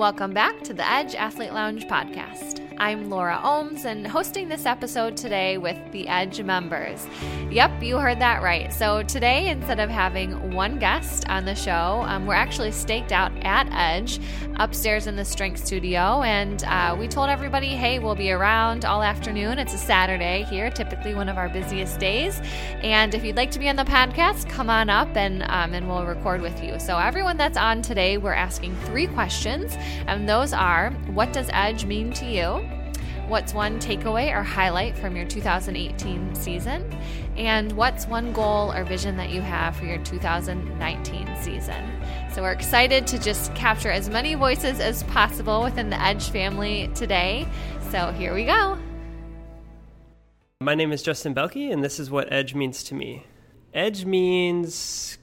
Welcome back to the Edge Athlete Lounge podcast. I'm Laura Ohms and hosting this episode today with the Edge members. Yep, you heard that right. So, today, instead of having one guest on the show, um, we're actually staked out at Edge upstairs in the strength studio. And uh, we told everybody, hey, we'll be around all afternoon. It's a Saturday here, typically one of our busiest days. And if you'd like to be on the podcast, come on up and, um, and we'll record with you. So, everyone that's on today, we're asking three questions. And those are what does Edge mean to you? What's one takeaway or highlight from your 2018 season? And what's one goal or vision that you have for your 2019 season? So we're excited to just capture as many voices as possible within the Edge family today. So here we go. My name is Justin Belke, and this is what Edge means to me. Edge means,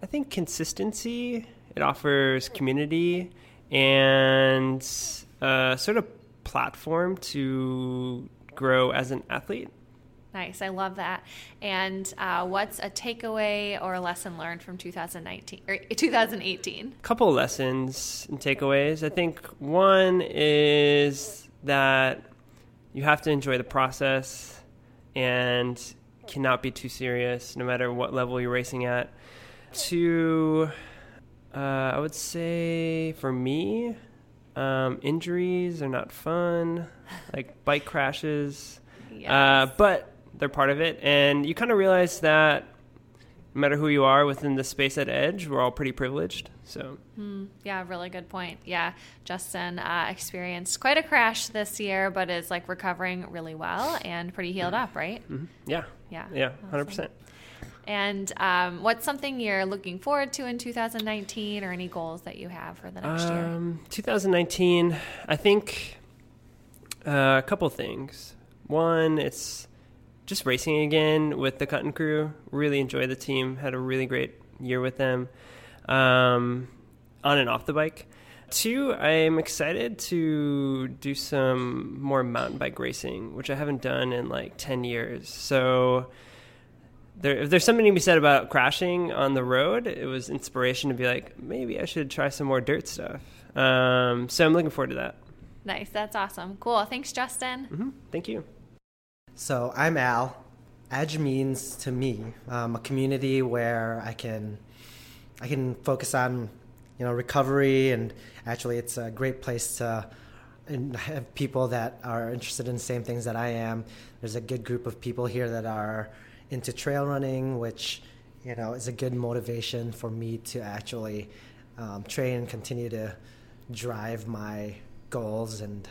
I think, consistency. It offers community and uh, sort of platform to grow as an athlete. Nice, I love that. And uh, what's a takeaway or a lesson learned from 2019 or 2018? A couple lessons and takeaways. I think one is that you have to enjoy the process and cannot be too serious, no matter what level you're racing at. Two, uh, I would say for me, um, injuries are not fun, like bike crashes. Yes. Uh, but they're part of it. And you kind of realize that no matter who you are within the space at Edge, we're all pretty privileged. So, mm, yeah, really good point. Yeah, Justin uh, experienced quite a crash this year, but is like recovering really well and pretty healed up, right? Mm-hmm. Yeah. Yeah. Yeah, 100%. And um, what's something you're looking forward to in 2019 or any goals that you have for the next um, year? 2019, I think uh, a couple things. One, it's just racing again with the Cutton crew. Really enjoy the team. Had a really great year with them um, on and off the bike. Two, I'm excited to do some more mountain bike racing, which I haven't done in like 10 years. So there, if there's something to be said about crashing on the road, it was inspiration to be like, maybe I should try some more dirt stuff. Um, so I'm looking forward to that. Nice. That's awesome. Cool. Thanks, Justin. Mm-hmm. Thank you. So I'm Al. Edge means to me um, a community where I can I can focus on you know recovery and actually it's a great place to have people that are interested in the same things that I am. There's a good group of people here that are into trail running, which you know is a good motivation for me to actually um, train and continue to drive my goals. And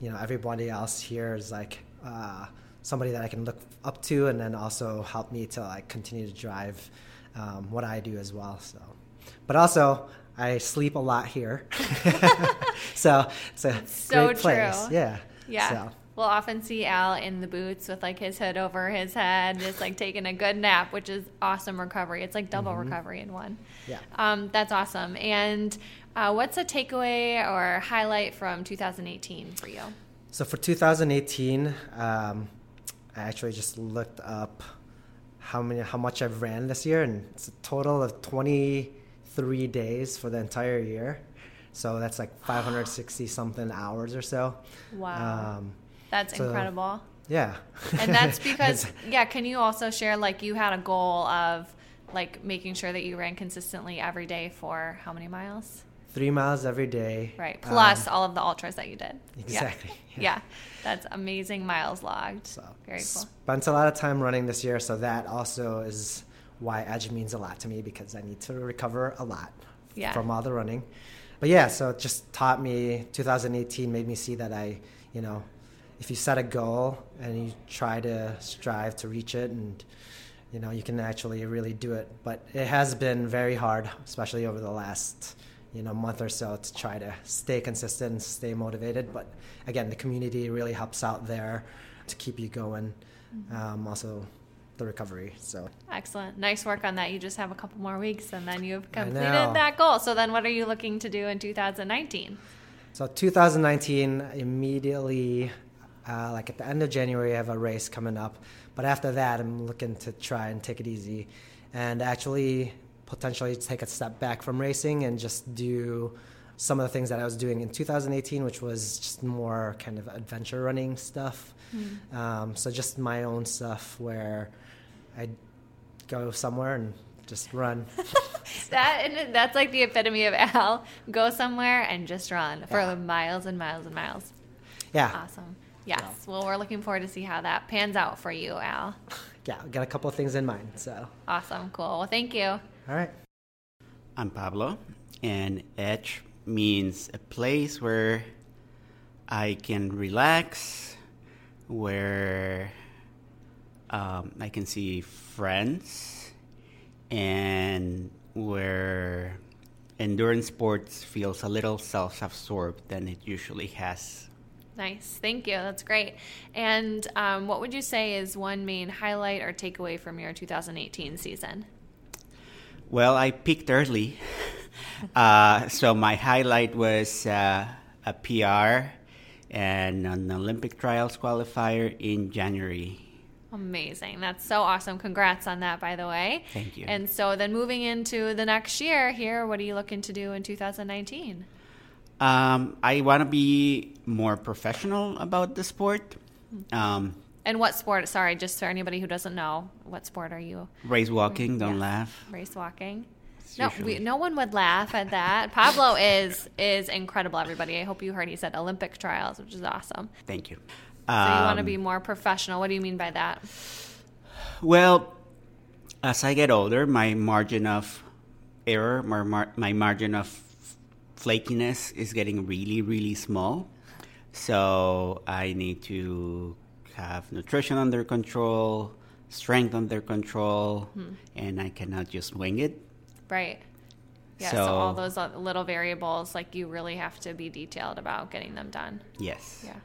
you know, everybody else here is like uh, somebody that I can look up to, and then also help me to like continue to drive um, what I do as well. So, but also. I sleep a lot here, so it's a so great place. True. Yeah, yeah. So. We'll often see Al in the boots with like his hood over his head, just like taking a good nap, which is awesome recovery. It's like double mm-hmm. recovery in one. Yeah. Um, that's awesome. And uh, what's a takeaway or highlight from 2018 for you? So for 2018, um, I actually just looked up how many how much I've ran this year, and it's a total of 23 days for the entire year. So that's like 560 something hours or so. Wow. Um, that's so, incredible. Yeah. and that's because yeah, can you also share like you had a goal of like making sure that you ran consistently every day for how many miles? Three miles every day. Right. Plus um, all of the ultras that you did. Exactly. Yeah. yeah. That's amazing miles logged. So very cool. Spent a lot of time running this year, so that also is why Edge means a lot to me because I need to recover a lot yeah. from all the running. But yeah, so it just taught me 2018 made me see that I, you know, if you set a goal and you try to strive to reach it and you know you can actually really do it. But it has been very hard especially over the last you know month or so to try to stay consistent and stay motivated. But again the community really helps out there to keep you going mm-hmm. um, also the recovery so. Excellent. Nice work on that. You just have a couple more weeks and then you've completed that goal. So then what are you looking to do in 2019 so 2019 immediately uh, like at the end of January, I have a race coming up. But after that, I'm looking to try and take it easy and actually potentially take a step back from racing and just do some of the things that I was doing in 2018, which was just more kind of adventure running stuff. Mm. Um, so just my own stuff where I'd go somewhere and just run. that and that's like the epitome of Al. Go somewhere and just run yeah. for miles and miles and miles. Yeah. Awesome. Yes. Yeah. Well, we're looking forward to see how that pans out for you, Al. Yeah, got a couple of things in mind. So. Awesome. Cool. Well, thank you. All right. I'm Pablo, and Edge means a place where I can relax, where um, I can see friends, and where endurance sports feels a little self absorbed than it usually has. Nice. Thank you. That's great. And um, what would you say is one main highlight or takeaway from your 2018 season? Well, I peaked early. uh, so my highlight was uh, a PR and an Olympic trials qualifier in January. Amazing. That's so awesome. Congrats on that, by the way. Thank you. And so then moving into the next year here, what are you looking to do in 2019? Um, I want to be more professional about the sport. Um, and what sport? Sorry, just for anybody who doesn't know, what sport are you? Race walking. Don't laugh. Race walking. No, we, no one would laugh at that. Pablo is is incredible. Everybody, I hope you heard he said Olympic trials, which is awesome. Thank you. So um, you want to be more professional. What do you mean by that? Well, as I get older, my margin of error, my, my margin of flakiness is getting really, really small. So I need to have nutrition under control, strength under control, hmm. and I cannot just wing it. Right. Yeah, so, so, all those little variables, like you really have to be detailed about getting them done. Yes. Yeah.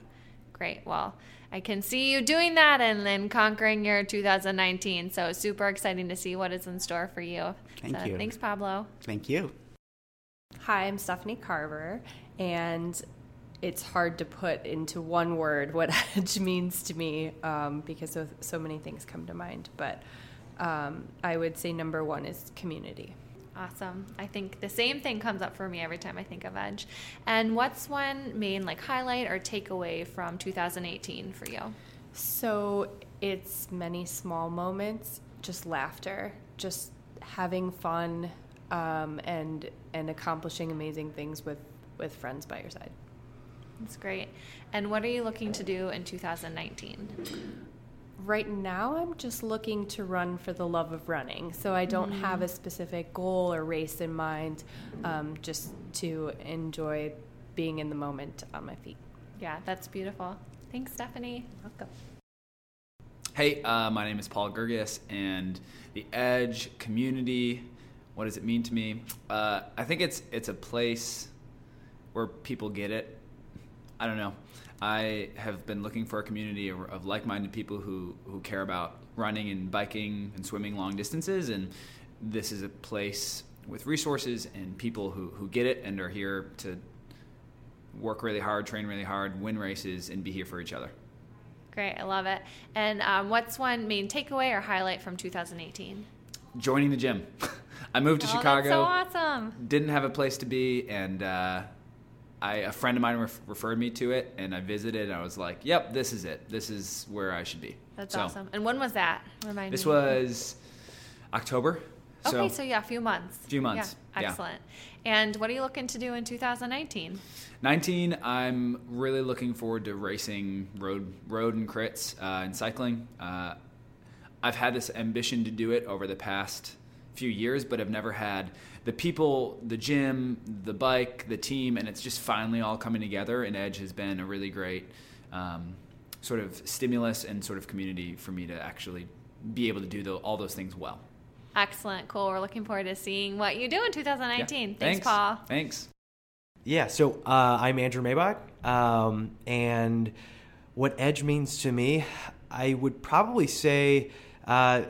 Great. Well, I can see you doing that and then conquering your 2019. So super exciting to see what is in store for you. Thank so, you. Thanks, Pablo. Thank you. Hi, I'm Stephanie Carver, and it's hard to put into one word what edge means to me um, because so many things come to mind. But um, I would say number one is community. Awesome. I think the same thing comes up for me every time I think of Edge. And what's one main like highlight or takeaway from 2018 for you? So it's many small moments, just laughter, just having fun, um, and and accomplishing amazing things with with friends by your side. That's great. And what are you looking to do in 2019? right now I'm just looking to run for the love of running. So I don't mm. have a specific goal or race in mind, um, just to enjoy being in the moment on my feet. Yeah, that's beautiful. Thanks, Stephanie. Welcome. Hey, uh, my name is Paul Gergis, and the Edge community. What does it mean to me? Uh, I think it's it's a place where people get it. I don't know. I have been looking for a community of, of like-minded people who who care about running and biking and swimming long distances, and this is a place with resources and people who who get it and are here to work really hard, train really hard, win races, and be here for each other. Great, I love it. And um, what's one main takeaway or highlight from 2018? Joining the gym. I moved to oh, Chicago. so awesome. Didn't have a place to be, and uh, I, a friend of mine ref- referred me to it, and I visited. and I was like, "Yep, this is it. This is where I should be." That's so, awesome. And when was that? Remind this me. was October. Okay, so, so yeah, a few months. A few months. Yeah, excellent. Yeah. And what are you looking to do in 2019? 19, I'm really looking forward to racing road, road and crits uh, and cycling. Uh, I've had this ambition to do it over the past few years, but have never had the people, the gym, the bike, the team, and it's just finally all coming together. And Edge has been a really great um, sort of stimulus and sort of community for me to actually be able to do the, all those things well. Excellent, cool. We're looking forward to seeing what you do in 2019. Yeah. Thanks, Thanks, Paul. Thanks. Yeah, so uh, I'm Andrew Maybach, um, and what Edge means to me, I would probably say uh,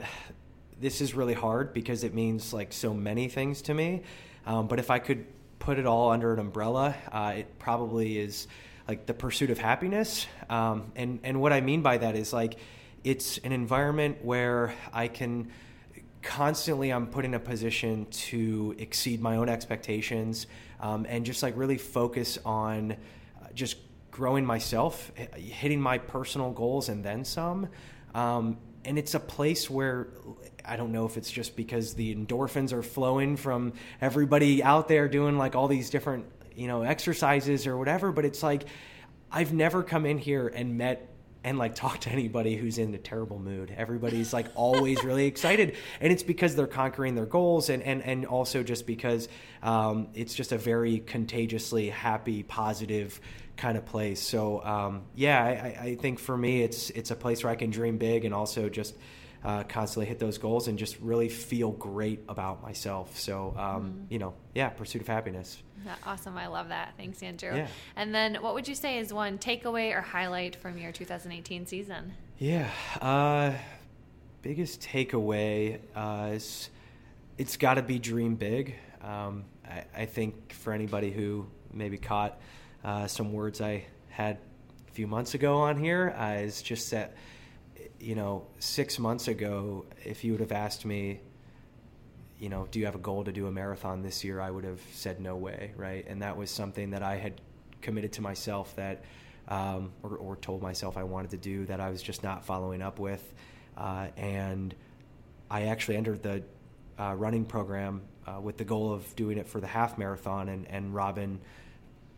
this is really hard because it means like so many things to me. Um, but if I could put it all under an umbrella, uh, it probably is like the pursuit of happiness. Um, and and what I mean by that is like it's an environment where I can constantly I'm put in a position to exceed my own expectations um, and just like really focus on uh, just growing myself, hitting my personal goals and then some. Um, and it's a place where I don't know if it's just because the endorphins are flowing from everybody out there doing like all these different, you know, exercises or whatever, but it's like I've never come in here and met and like talk to anybody who's in a terrible mood. Everybody's like always really excited, and it's because they're conquering their goals, and and and also just because um, it's just a very contagiously happy, positive kind of place. So um, yeah, I, I think for me, it's it's a place where I can dream big and also just. Uh, constantly hit those goals and just really feel great about myself. So, um, mm. you know, yeah, pursuit of happiness. Awesome. I love that. Thanks, Andrew. Yeah. And then what would you say is one takeaway or highlight from your 2018 season? Yeah. Uh, biggest takeaway uh, is it's got to be dream big. Um, I, I, think for anybody who maybe caught uh, some words I had a few months ago on here, uh, is just that, you know, six months ago, if you would have asked me, you know, do you have a goal to do a marathon this year? I would have said no way, right? And that was something that I had committed to myself that, um, or, or, told myself I wanted to do that I was just not following up with. Uh, and I actually entered the uh, running program uh, with the goal of doing it for the half marathon, and, and Robin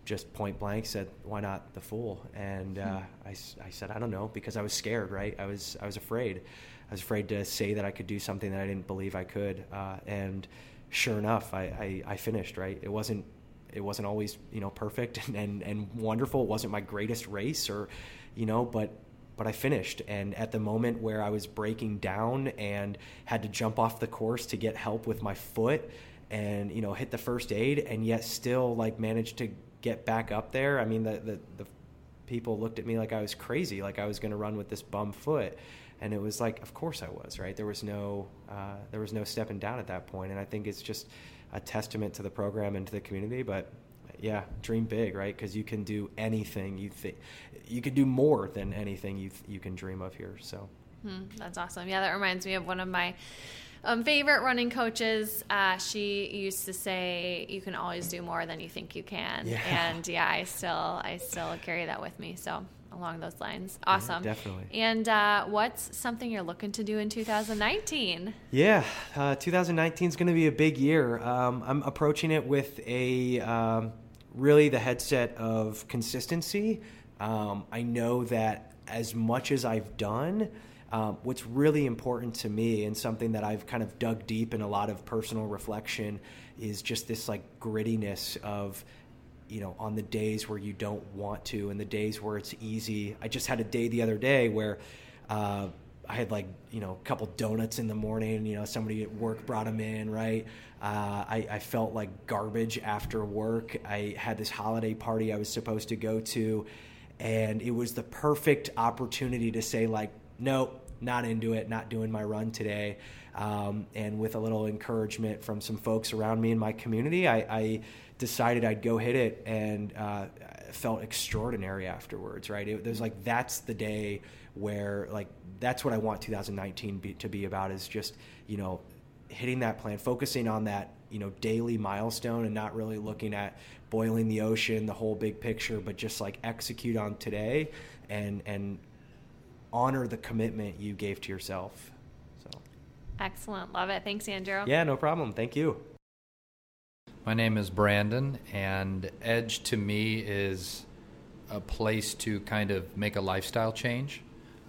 just point blank said, "Why not the fool?" And uh, hmm. I, I said, "I don't know," because I was scared, right? I was I was afraid. I was afraid to say that I could do something that I didn't believe I could. Uh, and sure enough, I, I, I, finished. Right, it wasn't it wasn't always you know perfect and, and, and wonderful. It wasn't my greatest race, or you know, but but I finished. And at the moment where I was breaking down and had to jump off the course to get help with my foot, and you know hit the first aid, and yet still like managed to get back up there. I mean, the the, the people looked at me like I was crazy, like I was going to run with this bum foot. And it was like of course i was right? There was no uh, there was no stepping down at that point. And i think it's just a testament to the program and to the community. But yeah dream big right? Because you can do anything you think you can do more than anything you th- you can dream of here so. Hmm, that's awesome. Yeah that reminds me of one of my um, favorite running coaches uh, she used to say you can always do more than you think you can yeah. and yeah i still i still carry that with me so along those lines. Awesome. Yeah, definitely. And uh, what's something you're looking to do in 2019? Yeah, uh, 2019 is going to be a big year. Um, I'm approaching it with a um, really the headset of consistency. Um, I know that as much as I've done, um, what's really important to me and something that I've kind of dug deep in a lot of personal reflection is just this like grittiness of you know, on the days where you don't want to and the days where it's easy. I just had a day the other day where uh, I had like, you know, a couple donuts in the morning, you know, somebody at work brought them in, right? Uh, I, I felt like garbage after work. I had this holiday party I was supposed to go to, and it was the perfect opportunity to say, like, nope, not into it, not doing my run today. Um, and with a little encouragement from some folks around me in my community, I, I decided I'd go hit it and uh, felt extraordinary afterwards, right? It, was like, that's the day where, like, that's what I want 2019 be, to be about is just, you know, hitting that plan, focusing on that, you know, daily milestone and not really looking at boiling the ocean, the whole big picture, but just like execute on today and, and honor the commitment you gave to yourself. So. Excellent. Love it. Thanks, Andrew. Yeah, no problem. Thank you. My name is Brandon, and Edge to me is a place to kind of make a lifestyle change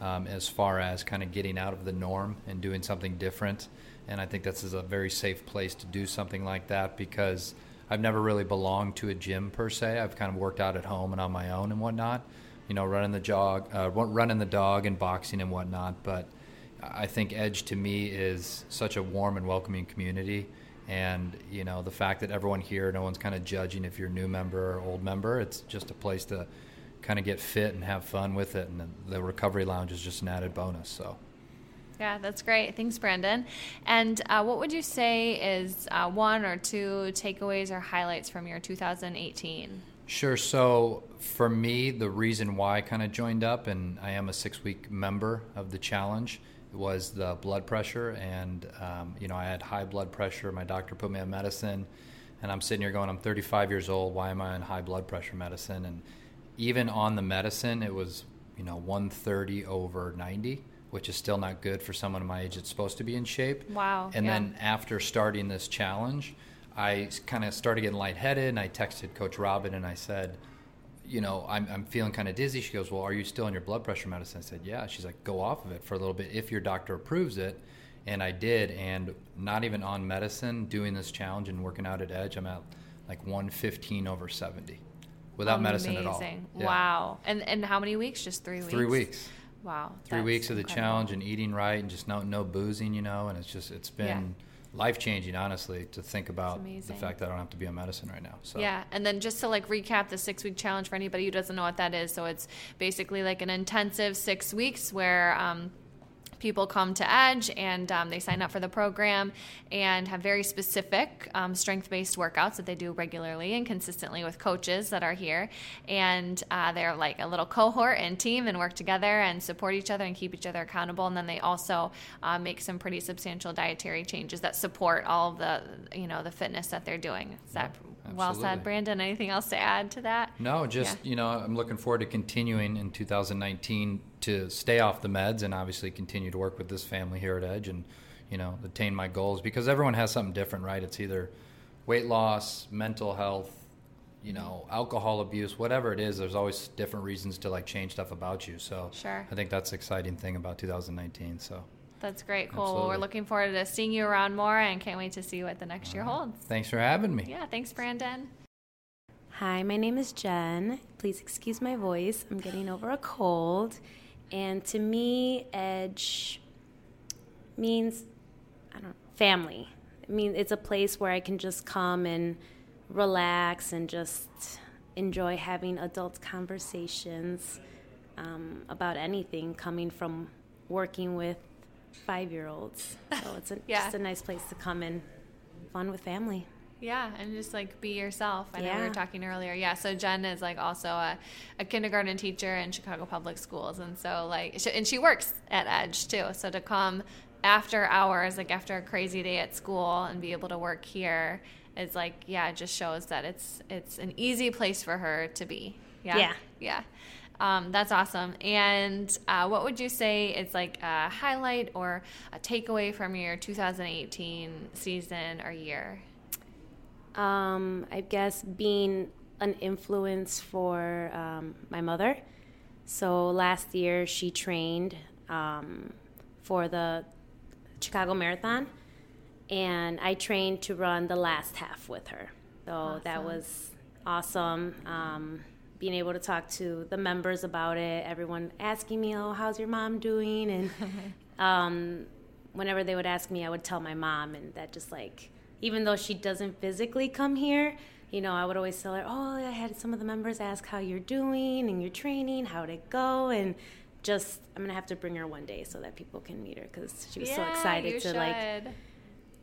um, as far as kind of getting out of the norm and doing something different. And I think this is a very safe place to do something like that because I've never really belonged to a gym per se. I've kind of worked out at home and on my own and whatnot, you know, running the jog, uh, running the dog and boxing and whatnot. But I think Edge to me is such a warm and welcoming community. And you know the fact that everyone here no one's kind of judging if you're a new member or old member. It's just a place to kind of get fit and have fun with it and the recovery lounge is just an added bonus so. Yeah that's great. Thanks brandon. And uh, what would you say is uh, one or two takeaways or highlights from your 2018 Sure. So for me, the reason why I kind of joined up, and I am a six week member of the challenge, was the blood pressure, and um, you know I had high blood pressure. My doctor put me on medicine, and I'm sitting here going, I'm 35 years old. Why am I on high blood pressure medicine? And even on the medicine, it was you know 130 over 90 which is still not good for someone my age that's supposed to be in shape. Wow. And yeah. then after starting this challenge, I kind of started getting lightheaded, and I texted Coach Robin and I said, you know, I'm, I'm feeling kind of dizzy. She goes, Well, are you still on your blood pressure medicine? I said, Yeah. She's like, Go off of it for a little bit if your doctor approves it. And I did. And not even on medicine, doing this challenge and working out at Edge, I'm at like 115 over 70 without medicine at all. Yeah. Wow. And and how many weeks? Just three weeks. Three weeks. Wow. Three weeks of the incredible. challenge and eating right and just no no boozing, you know. And it's just it's been life changing, honestly, to think about the fact that I don't have to be on medicine right now. So Yeah, and then just to like recap the six week challenge for anybody who doesn't know what that is. So it's basically like an intensive six weeks where um, people come to Edge and um, they sign up for the program and have very specific um, strength based workouts that they do regularly and consistently with coaches that are here. And uh, they're like a little cohort and team and work together and support each other and keep each other accountable. And then they also uh, make some pretty substantial dietary changes that support all of the you know the fitness that they're doing. Is that well said, Brandon? Anything else to add to that? No, just Yeah. you know, I'm looking forward to continuing in 2019 to stay off the meds and obviously continue to work with this family here at Edge and you know attain my goals because everyone has something different, right? It's either weight loss, mental health, you know, alcohol abuse, whatever it is. There's always different reasons to like change stuff about you. So Sure. I think that's the exciting thing about 2019. So That's great. Cool. Well, we're looking forward to seeing you around more and can't wait to see what the next year holds. thanks for having me. Yeah, thanks, Brandon. Hi, my name is Jen. Please excuse my voice. I'm getting over a cold. And to me, Edge means, I don't know, family. I mean, it's a place where I can just come and relax and just enjoy having adult conversations um, about anything coming from working with five year olds. So it's a, Yeah. just a nice place to come and fun with family. Yeah, and just like be yourself. I know we were talking earlier. Yeah, so Jen is like also a, a kindergarten teacher in Chicago Public Schools, and so like, sh- and she works at Edge too. So to come after hours, like after a crazy day at school, and be able to work here is like, yeah, it just shows that it's it's an easy place for her to be. Yeah, Yeah. yeah. Um, that's awesome. And uh, what would you say is like a highlight or a takeaway from your 2018 season or year? Um, I guess being an influence for um, my mother. So last year she trained um, for the Chicago Marathon, and I trained to run the last half with her. So that was awesome. Um, being able to talk to the members about it, everyone asking me, "Oh, how's your mom doing?" and um, whenever they would ask me, I would tell my mom, and that just like, even though she doesn't physically come here, you know, I would always tell her, "Oh, I had some of the members ask how you're doing and your training, how'd it go?" and just I'm gonna have to bring her one day so that people can meet her because she was so excited to like should.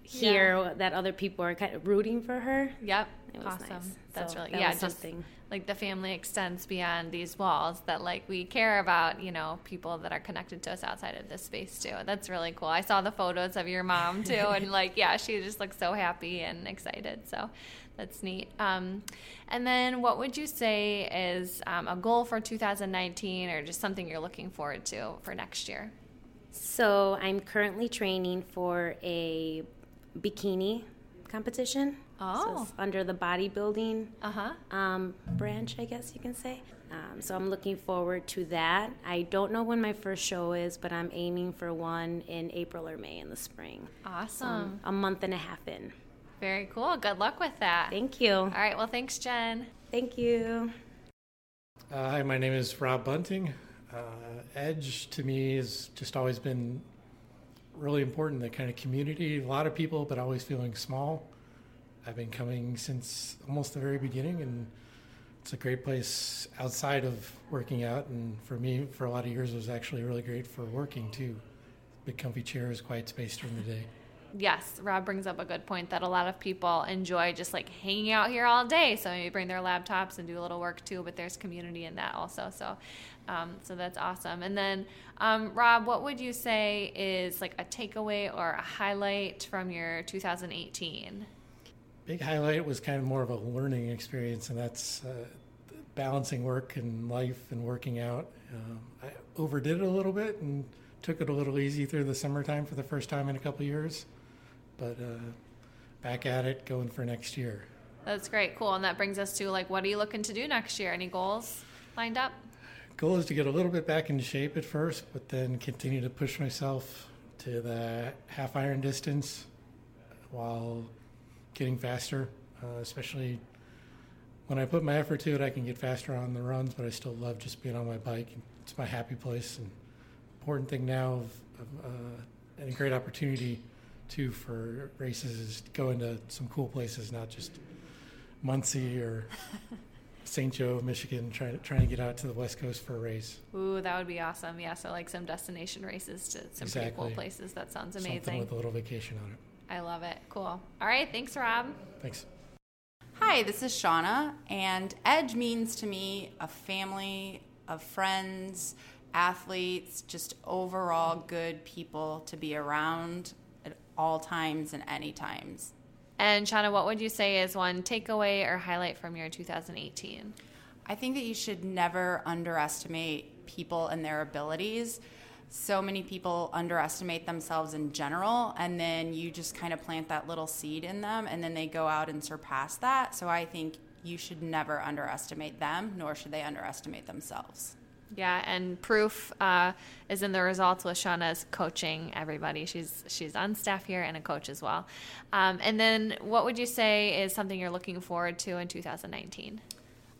hear that other people are kind of rooting for her. Yep. It was awesome. nice. That's So really that yeah. just something. Like the family extends beyond these walls. That like we care about. You know, people that are connected to us outside of this space too. That's really cool. I saw the photos of your mom too, and like yeah, she just looks so happy and excited. So that's neat. Um, and then what would you say is um, a goal for 2019, or just something you're looking forward to for next year? So I'm currently training for a bikini competition. Oh. So it's under the bodybuilding Uh huh. um, branch, I guess you can say. Um, so I'm looking forward to that. I don't know when my first show is, but I'm aiming for one in April or May in the spring. Awesome. Um, a month and a half in. Very cool. Good luck with that. Thank you. All right. Well, thanks, Jen. Thank you. Uh, hi, my name is Rob Bunting. Uh, Edge to me has just always been really important. The kind of community, a lot of people, but always feeling small. I've been coming since almost the very beginning, and it's a great place outside of working out. And for me, for a lot of years, it was actually really great for working too. Big comfy chairs, quiet space during the day. Yes, Rob brings up a good point that a lot of people enjoy just like hanging out here all day. So maybe bring their laptops and do a little work too, but there's community in that also. So, um, so that's awesome. And then, um, Rob, what would you say is like a takeaway or a highlight from your 2018? Big highlight was kind of more of a learning experience, and that's uh, balancing work and life and working out. Um, I overdid it a little bit and took it a little easy through the summertime for the first time in a couple years, but uh, back at it, going for next year. That's great, cool. And that brings us to like, what are you looking to do next year? Any goals lined up? Goal is to get a little bit back into shape at first, but then continue to push myself to the half iron distance while getting faster, uh, especially when I put my effort to it, I can get faster on the runs, but I still love just being on my bike. It's my happy place and important thing now of, of uh, and a great opportunity too for races is going to some cool places, not just Muncie or St. Joe, Michigan, trying to trying to get out to the West Coast for a race. Ooh, that would be awesome. Yeah, so like some destination races to some pretty cool places. That sounds amazing. Something amazing. with a little vacation on it. I love it. Cool. All right, thanks, Rob. Thanks. Hi, this is Shauna, and Edge means to me a family of friends, athletes, just overall good people to be around at all times and any times. And Shauna, what would you say is one takeaway or highlight from your 2018? I think that you should never underestimate people and their abilities. So many people underestimate themselves in general, and then you just kind of plant that little seed in them, and then they go out and surpass that. So I think you should never underestimate them, nor should they underestimate themselves. Yeah, and proof uh, is in the results with Shauna's coaching everybody. She's she's on staff here and a coach as well. Um, and then, what would you say is something you're looking forward to in 2019?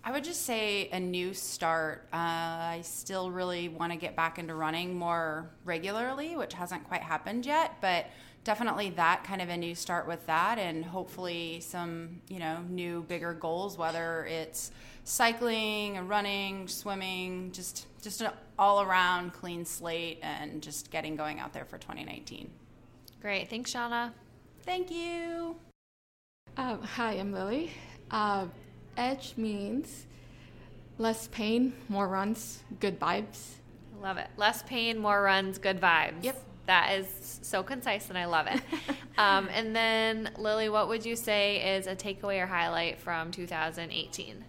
I would just say a new start. Uh, I still really want to get back into running more regularly, which hasn't quite happened yet, but definitely that kind of a new start with that, and hopefully some you know new bigger goals, whether it's cycling, or running, swimming, just just an all around clean slate, and just getting going out there for 2019. Great, thanks, Shauna. Thank you. Um, hi, I'm Lily. Uh, edge means less pain, more runs, good vibes. Love it. Less pain, more runs, good vibes. Yep. That is so concise, and I love it. um, and then, Lily, what would you say is a takeaway or highlight from 2018?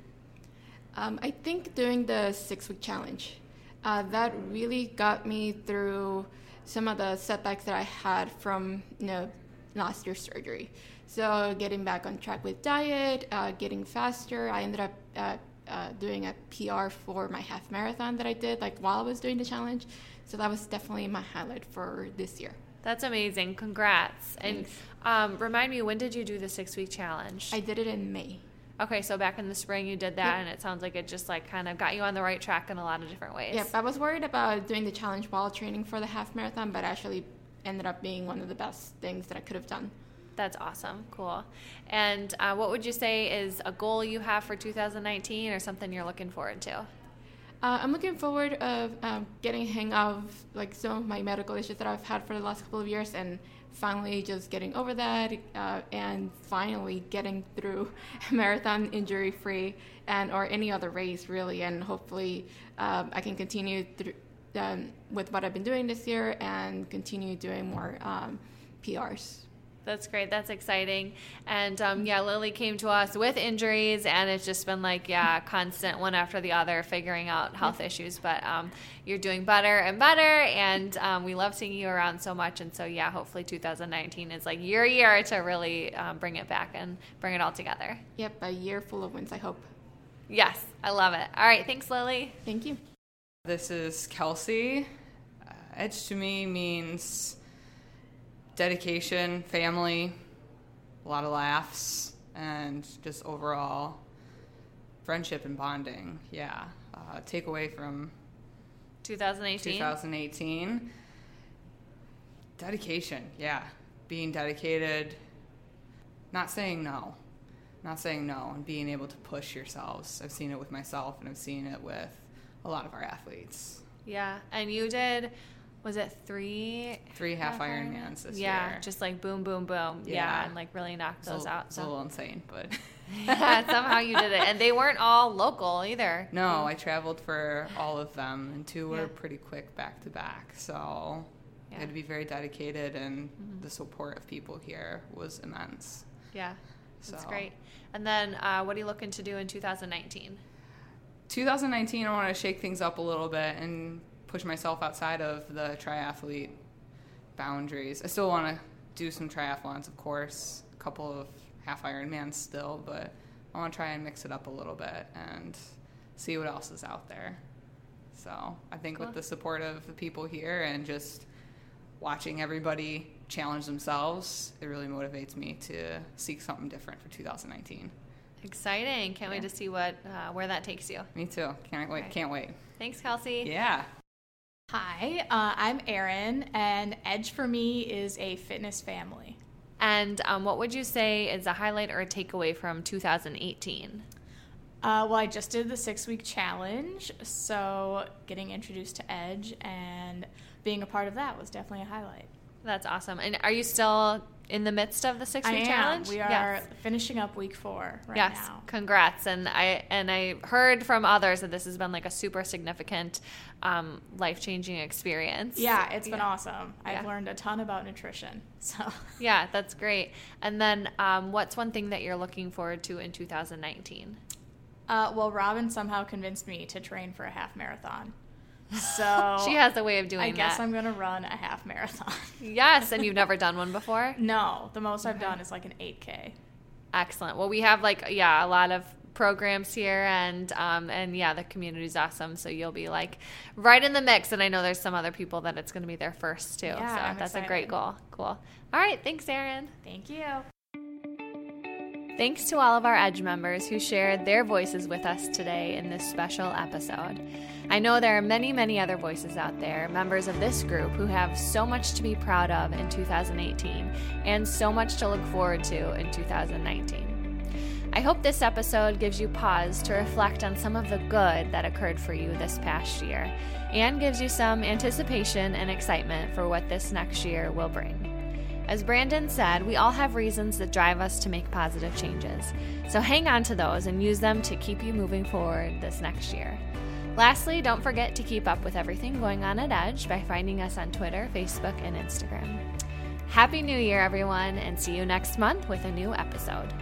Um, I think doing the six week challenge, uh, that really got me through some of the setbacks that I had from you know last year's surgery. So getting back on track with diet, uh, getting faster. I ended up uh, uh, doing a PR for my half marathon that I did like while I was doing the challenge. So that was definitely my highlight for this year. That's amazing. Congrats. And um, remind me, when did you do the six week challenge? I did it in May. Okay, so back in the spring you did that, Yep. and it sounds like it just like kind of got you on the right track in a lot of different ways. Yep, I was worried about doing the challenge while training for the half marathon, but actually ended up being one of the best things that I could have done. That's awesome. Cool. And uh, what would you say is a goal you have for 2019 or something you're looking forward to? Uh, I'm looking forward of um, getting a hang of like some of my medical issues that I've had for the last couple of years, and finally just getting over that, uh, and finally getting through marathon injury free, and or any other race really, and hopefully um, I can continue through, um, with what I've been doing this year and continue doing more um, PRs. That's great. That's exciting. And um, yeah, Lily came to us with injuries, and it's just been like, yeah, constant one after the other, figuring out health issues. But um, you're doing better and better, and um, we love seeing you around so much. And so, yeah, hopefully 2019 is like your year to really um, bring it back and bring it all together. Yep, a year full of wins, I hope. Yes, I love it. All right. Thanks, Lily. Thank you. This is Kelsey. Uh, edge to me means dedication, family, a lot of laughs, and just overall friendship and bonding. Yeah. Uh, takeaway from 2018. 2018 dedication. Yeah. Being dedicated, not saying no. Not saying no, and being able to push yourselves. I've seen it with myself, and I've seen it with a lot of our athletes. Yeah, and you did was it three Three half Ironmans this yeah, year. just like boom, boom, boom. Yeah, Yeah. and like really knocked a- those out. It's a So little insane, but yeah, somehow you did it, and they weren't all local either. no, I traveled for all of them, and two were Yeah. pretty quick back to back. So Yeah. I had to be very dedicated, and Mhm. the support of people here was immense. Yeah, that's So- great. And then, uh, what are you looking to do in 2019? 2019, I want to shake things up a little bit and push myself outside of the triathlete boundaries. I still want to do some triathlons, of course, a couple of half Ironmans still, but I want to try and mix it up a little bit and see what else is out there. So I think Cool. with the support of the people here and just watching everybody challenge themselves, it really motivates me to seek something different for 2019. Exciting! Can't wait to see what uh, where that takes you. Me too. Can't wait. Right. Can't wait. Thanks, Kelsey. Yeah. Hi, uh, I'm Erin, and Edge for me is a fitness family. And um, what would you say is a highlight or a takeaway from 2018? Uh, well, I just did the six week challenge, so getting introduced to Edge and being a part of that was definitely a highlight. That's awesome. And are you still in the midst of the six week challenge? We are Yes. finishing up week four right yes, now. congrats! And I and I heard from others that this has been like a super significant, um, life changing experience. Yeah, it's been Yeah. awesome. I've Yeah. learned a ton about nutrition. So Yeah, that's great. And then, um, what's one thing that you're looking forward to in 2019? Uh, well, Robin somehow convinced me to train for a half marathon. So She has a way of doing that. I guess that. I'm gonna run a half marathon. Yes, and you've never done one before? No, the most I've Okay. done is like an 8K. Excellent. Well, we have like yeah, a lot of programs here, and um, and yeah, the community's awesome. So you'll be like right in the mix. And I know there's some other people that it's going to be their first too. Yeah, so I'm that's a great goal. Cool. All right, thanks, Erin. Thank you. Thanks to all of our Edge members who shared their voices with us today in this special episode. I know there are many, many other voices out there, members of this group, who have so much to be proud of in 2018 and so much to look forward to in 2019. I hope this episode gives you pause to reflect on some of the good that occurred for you this past year and gives you some anticipation and excitement for what this next year will bring. As Brandon said, we all have reasons that drive us to make positive changes. So hang on to those and use them to keep you moving forward this next year. Lastly, don't forget to keep up with everything going on at Edge by finding us on Twitter, Facebook, and Instagram. Happy New Year, everyone, and see you next month with a new episode.